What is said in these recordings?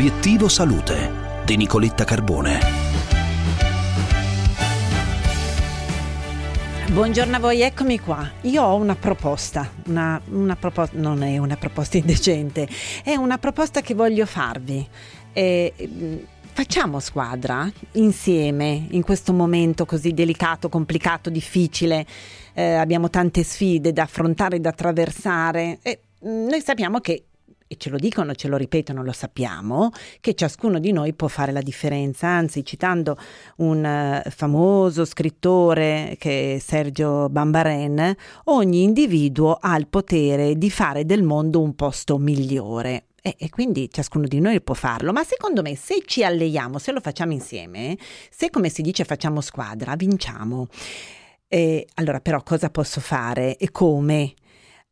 Obiettivo Salute di Nicoletta Carbone. Buongiorno a voi, eccomi qua. Io ho una proposta, una, una proposta non è una proposta indecente, è una proposta che voglio farvi. E, facciamo squadra insieme in questo momento così delicato, complicato, difficile. Eh, abbiamo tante sfide da affrontare, da attraversare e noi sappiamo che e ce lo dicono, ce lo ripetono, lo sappiamo, che ciascuno di noi può fare la differenza. Anzi, citando un uh, famoso scrittore che è Sergio Bambaren, ogni individuo ha il potere di fare del mondo un posto migliore. E, e, quindi ciascuno di noi può farlo, ma secondo me se ci alleiamo, se lo facciamo insieme, se come si dice facciamo squadra, vinciamo. E allora però cosa posso fare e come?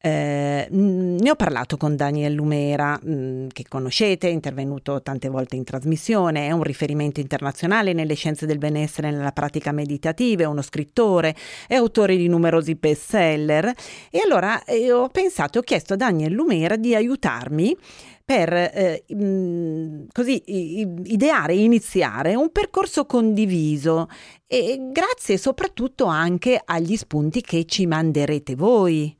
Eh, ne ho parlato con Daniel Lumera, mh, mm, che conoscete, è intervenuto tante volte in trasmissione, è un riferimento internazionale nelle scienze del benessere e nella pratica meditativa, è uno scrittore, è autore di numerosi bestseller. E allora eh, ho pensato, ho chiesto a Daniel Lumera di aiutarmi per eh, mm, così ideare e iniziare un percorso condiviso e grazie soprattutto anche agli spunti che ci manderete voi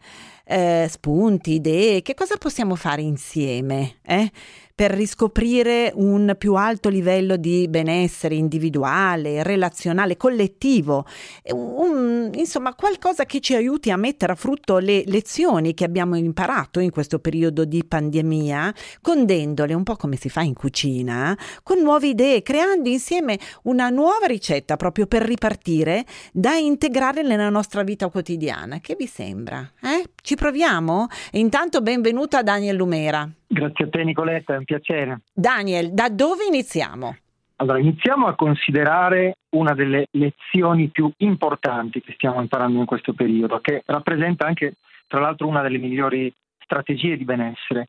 eh, spunti, idee, che cosa possiamo fare insieme? Eh? per riscoprire un più alto livello di benessere individuale, relazionale, collettivo, un, insomma qualcosa che ci aiuti a mettere a frutto le lezioni che abbiamo imparato in questo periodo di pandemia, condendole un po' come si fa in cucina, con nuove idee, creando insieme una nuova ricetta proprio per ripartire da integrare nella nostra vita quotidiana. Che vi sembra? Eh? Ci proviamo? Intanto benvenuta Daniel Lumera. Grazie a te Nicoletta, è un piacere. Daniel, da dove iniziamo? Allora, iniziamo a considerare una delle lezioni più importanti che stiamo imparando in questo periodo, che rappresenta anche, tra l'altro, una delle migliori strategie di benessere.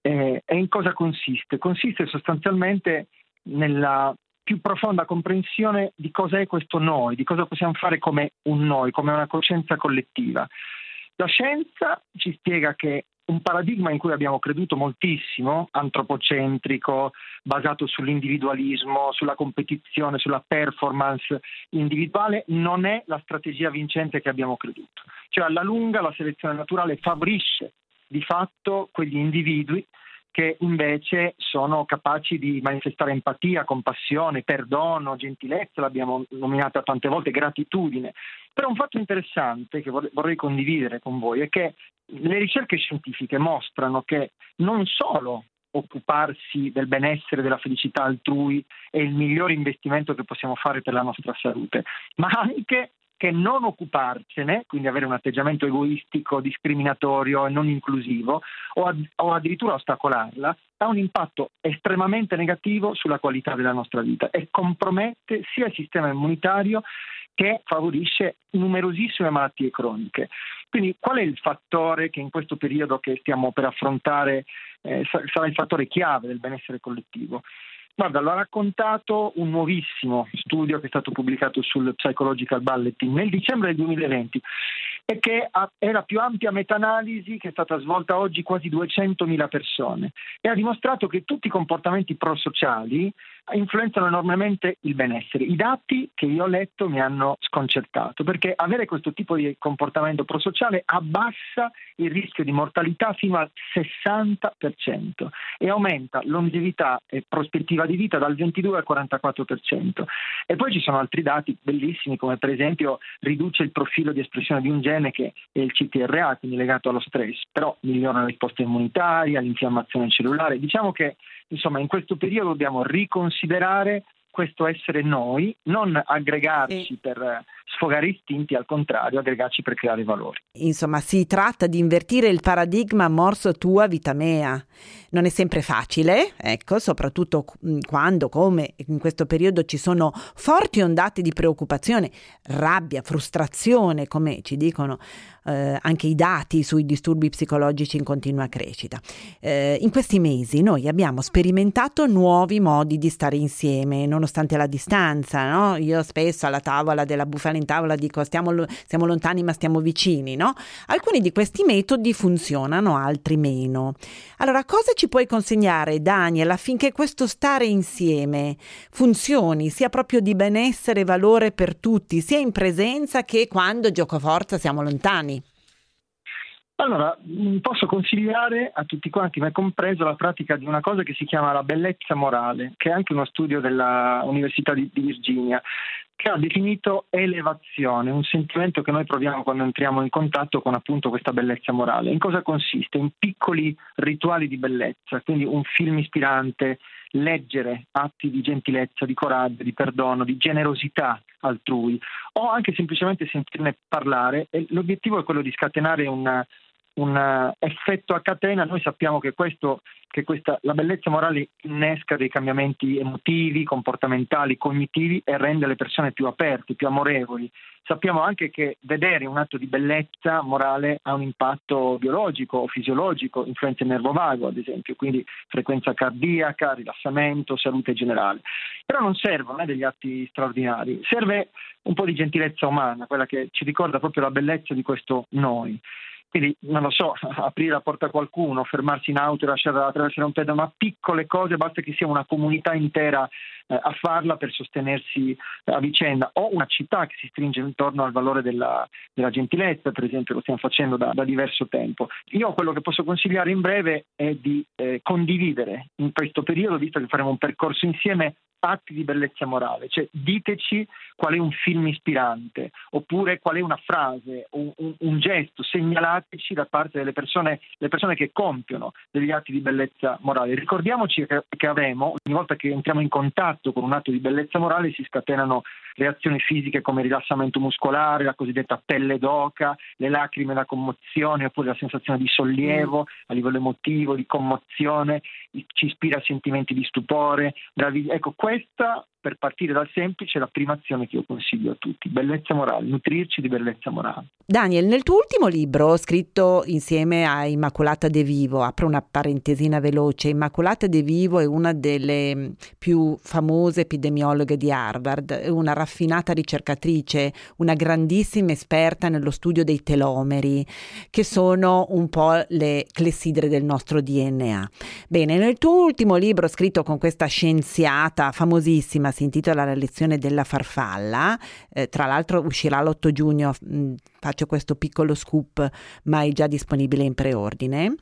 Eh, e in cosa consiste? Consiste sostanzialmente nella più profonda comprensione di cosa è questo noi, di cosa possiamo fare come un noi, come una coscienza collettiva. La scienza ci spiega che un paradigma in cui abbiamo creduto moltissimo, antropocentrico, basato sull'individualismo, sulla competizione, sulla performance individuale, non è la strategia vincente che abbiamo creduto. Cioè alla lunga la selezione naturale favorisce di fatto quegli individui che invece sono capaci di manifestare empatia, compassione, perdono, gentilezza, l'abbiamo nominata tante volte, gratitudine. Però un fatto interessante che vorrei condividere con voi è che le ricerche scientifiche mostrano che non solo occuparsi del benessere, della felicità altrui è il migliore investimento che possiamo fare per la nostra salute, ma anche che non occuparcene, quindi avere un atteggiamento egoistico, discriminatorio e non inclusivo, o, ad, o, addirittura ostacolarla, ha un impatto estremamente negativo sulla qualità della nostra vita e compromette sia il sistema immunitario che favorisce numerosissime malattie croniche. Quindi qual è il fattore che in questo periodo che stiamo per affrontare eh, sarà il fattore chiave del benessere collettivo? Guarda, l'ha raccontato un nuovissimo studio che è stato pubblicato sul Psychological Bulletin nel dicembre del 2020 e che è la più ampia meta-analisi che è stata svolta oggi quasi 200.000 persone e ha dimostrato che tutti i comportamenti prosociali influenzano enormemente il benessere. I dati che io ho letto mi hanno sconcertato perché avere questo tipo di comportamento prosociale abbassa il rischio di mortalità fino al 60% e aumenta longevità e prospettiva di vita dal 22 al 44%. E poi ci sono altri dati bellissimi come per esempio riduce il profilo di espressione di un gene che è il CTRA, quindi legato allo stress, però migliora la risposta immunitaria, l'infiammazione cellulare. Diciamo che insomma in questo periodo dobbiamo riconsiderare questo essere noi, non aggregarci sì. per sfogare istinti, al contrario, aggregarci per creare valori. Insomma, si tratta di invertire il paradigma morso tua vita mea. Non è sempre facile, ecco, soprattutto quando, come in questo periodo, ci sono forti ondate di preoccupazione, rabbia, frustrazione, come ci dicono eh, anche i dati sui disturbi psicologici in continua crescita. Eh, in questi mesi noi abbiamo sperimentato nuovi modi di stare insieme, nonostante la distanza. No? Io spesso alla tavola della bufala in tavola dico stiamo, stiamo lontani ma stiamo vicini, no? Alcuni di questi metodi funzionano, altri meno. Allora, cosa ci puoi consegnare, Daniel, affinché questo stare insieme funzioni, sia proprio di benessere e valore per tutti, sia in presenza che quando gioco forza siamo lontani? Allora, mm, posso consigliare a tutti quanti, me compreso, la pratica di una cosa che si chiama la bellezza morale, che è anche uno studio dell'Università di, Virginia, che ha definito elevazione, un sentimento che noi proviamo quando entriamo in contatto con appunto questa bellezza morale. In cosa consiste? In piccoli rituali di bellezza, quindi un film ispirante, leggere atti di gentilezza, di coraggio, di perdono, di generosità altrui o anche semplicemente sentirne parlare. E l'obiettivo è quello di scatenare una, un eh, effetto a catena, noi sappiamo che, questo, che questa, la bellezza morale innesca dei cambiamenti emotivi, comportamentali, cognitivi e rende le persone più aperte, più amorevoli. Sappiamo anche che vedere un atto di bellezza morale ha un impatto biologico o fisiologico, influenza il nervo vago ad esempio, quindi frequenza cardiaca, rilassamento, salute generale. Però non servono eh, degli atti straordinari, serve un po' di gentilezza umana, quella che ci ricorda proprio la bellezza di questo noi. Quindi, non lo so, aprire la porta a qualcuno, fermarsi in auto e lasciare attraversare un pedone, ma piccole cose, basta che sia una comunità intera eh, a farla per sostenersi a vicenda, o una città che si stringe intorno al valore della, della gentilezza, per esempio, lo stiamo facendo da, da, diverso tempo. Io quello che posso consigliare in breve è di eh, condividere in questo periodo, visto che faremo un percorso insieme, atti di bellezza morale, cioè diteci qual è un film ispirante, oppure qual è una frase, un, un, un gesto, segnalateci da parte delle persone, persone, che compiono degli atti di bellezza morale. Ricordiamoci che, che avremo, ogni volta che entriamo in contatto con un atto di bellezza morale, si scatenano reazioni fisiche come rilassamento muscolare, la cosiddetta pelle d'oca, le lacrime, la commozione, oppure la sensazione di sollievo mm. a livello emotivo, di commozione, ci ispira a sentimenti di stupore. Ecco, questa per partire dal semplice, la prima azione che io consiglio a tutti, bellezza morale, nutrirci di bellezza morale. Daniel, nel tuo ultimo libro, scritto insieme a Immacolata De Vivo, apro una parentesina veloce, Immacolata De Vivo è una delle più famose epidemiologhe di Harvard, una raffinata ricercatrice, una grandissima esperta nello studio dei telomeri, che sono un po' le clessidre del nostro DNA. Bene, nel tuo ultimo libro, scritto con questa scienziata famosissima, si intitola La lezione della farfalla, eh, tra l'altro uscirà l'8 giugno, mh, mm, faccio questo piccolo scoop, ma è già disponibile in preordine.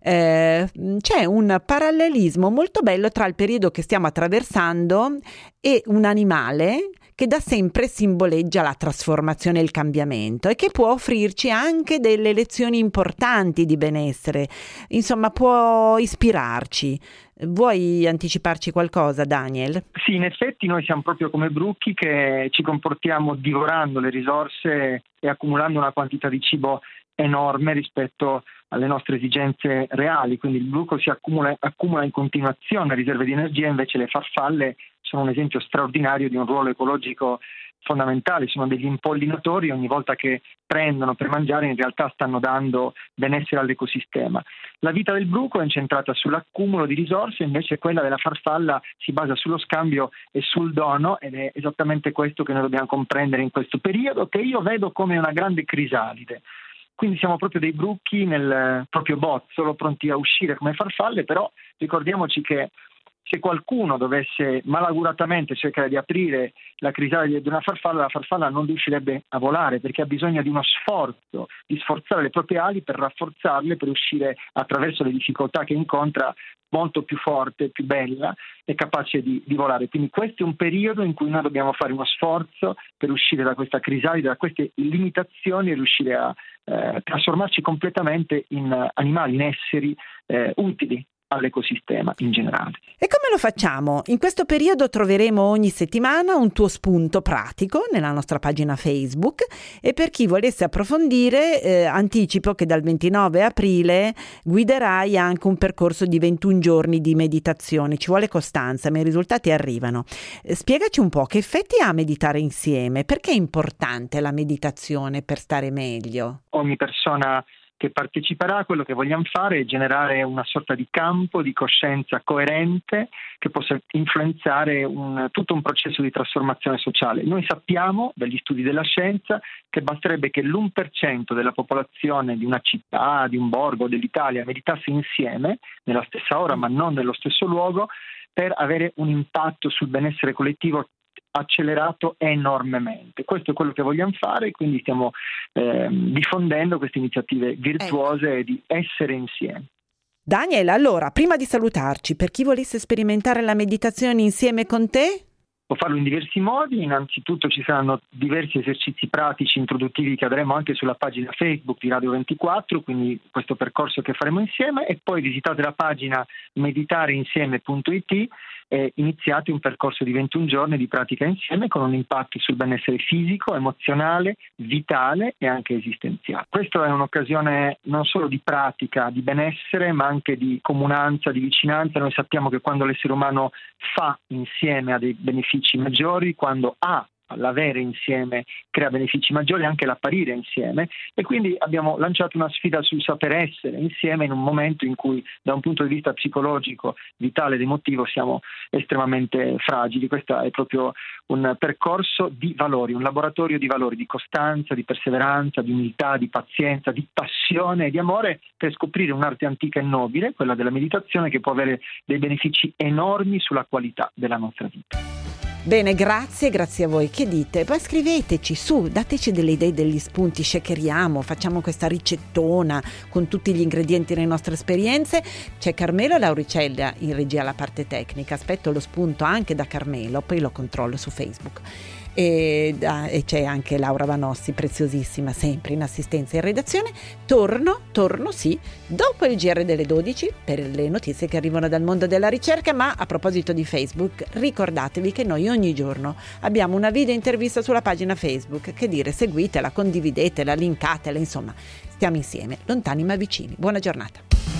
Eh, c'è un parallelismo molto bello tra il periodo che stiamo attraversando e un animale che da sempre simboleggia la trasformazione e il cambiamento e che può offrirci anche delle lezioni importanti di benessere, insomma può ispirarci. Vuoi anticiparci qualcosa, Daniel? Sì, in effetti noi siamo proprio come brucchi che ci comportiamo divorando le risorse e accumulando una quantità di cibo enorme rispetto alle nostre esigenze reali, quindi il bruco si accumula, accumula in continuazione riserve di energia, invece le farfalle sono un esempio straordinario di un ruolo ecologico fondamentali, sono degli impollinatori, ogni volta che prendono per mangiare in realtà stanno dando benessere all'ecosistema. La vita del bruco è incentrata sull'accumulo di risorse, invece quella della farfalla si basa sullo scambio e sul dono ed è esattamente questo che noi dobbiamo comprendere in questo periodo che io vedo come una grande crisalide. Quindi siamo proprio dei bruchi nel proprio bozzolo, pronti a uscire come farfalle, però ricordiamoci che se qualcuno dovesse malaguratamente cercare di aprire la crisalide di una farfalla, la farfalla non riuscirebbe a volare perché ha bisogno di uno sforzo, di sforzare le proprie ali per rafforzarle, per uscire attraverso le difficoltà che incontra molto più forte, più bella e capace di, di, volare. Quindi questo è un periodo in cui noi dobbiamo fare uno sforzo per uscire da questa crisalide, da queste limitazioni e riuscire a eh, trasformarci completamente in animali, in esseri eh, utili all'ecosistema in generale. E come lo facciamo? In questo periodo troveremo ogni settimana un tuo spunto pratico nella nostra pagina Facebook e per chi volesse approfondire eh, anticipo che dal 29 aprile guiderai anche un percorso di 21 giorni di meditazione. Ci vuole costanza, ma i risultati arrivano. Eh, spiegaci un po' che effetti ha meditare insieme, perché è importante la meditazione per stare meglio? Ogni persona che parteciperà, quello che vogliamo fare è generare una sorta di campo di coscienza coerente che possa influenzare un, tutto un processo di trasformazione sociale. Noi sappiamo dagli studi della scienza che basterebbe che l'1% della popolazione di una città, di un borgo, dell'Italia meditasse insieme nella stessa ora ma non nello stesso luogo per avere un impatto sul benessere collettivo accelerato enormemente. Questo è quello che vogliamo fare, quindi stiamo eh, diffondendo queste iniziative virtuose ecco. di essere insieme. Daniel, allora, prima di salutarci, per chi volesse sperimentare la meditazione insieme con te? Può farlo in diversi modi, innanzitutto ci saranno diversi esercizi pratici introduttivi che avremo anche sulla pagina Facebook di Radio 24, quindi questo percorso che faremo insieme e poi visitate la pagina meditareinsieme.it e iniziate un percorso di 21 giorni di pratica insieme con un impatto sul benessere fisico, emozionale, vitale e anche esistenziale. Questa è un'occasione non solo di pratica, di benessere, ma anche di comunanza, di vicinanza. Noi sappiamo che quando l'essere umano fa insieme ha dei benefici maggiori, quando ha l'avere insieme crea benefici maggiori, anche l'apparire insieme e quindi abbiamo lanciato una sfida sul saper essere insieme in un momento in cui da un punto di vista psicologico, vitale ed emotivo siamo estremamente fragili. Questo è proprio un percorso di valori, un laboratorio di valori, di costanza, di perseveranza, di umiltà, di pazienza, di passione e di amore per scoprire un'arte antica e nobile, quella della meditazione, che può avere dei benefici enormi sulla qualità della nostra vita. Bene, grazie, grazie a voi. Che dite? Poi scriveteci su, dateci delle idee, degli spunti, shakeriamo, facciamo questa ricettona con tutti gli ingredienti delle nostre esperienze. C'è Carmelo Lauricella in regia alla parte tecnica, aspetto lo spunto anche da Carmelo, poi lo controllo su Facebook e, e, c'è anche Laura Vanossi, preziosissima, sempre in assistenza in redazione. Torno, torno sì, dopo il GR delle 12 per le notizie che arrivano dal mondo della ricerca, ma a proposito di Facebook, ricordatevi che noi ogni giorno abbiamo una video intervista sulla pagina Facebook, che dire seguitela, condividetela, linkatela, insomma, stiamo insieme, lontani ma vicini. Buona giornata.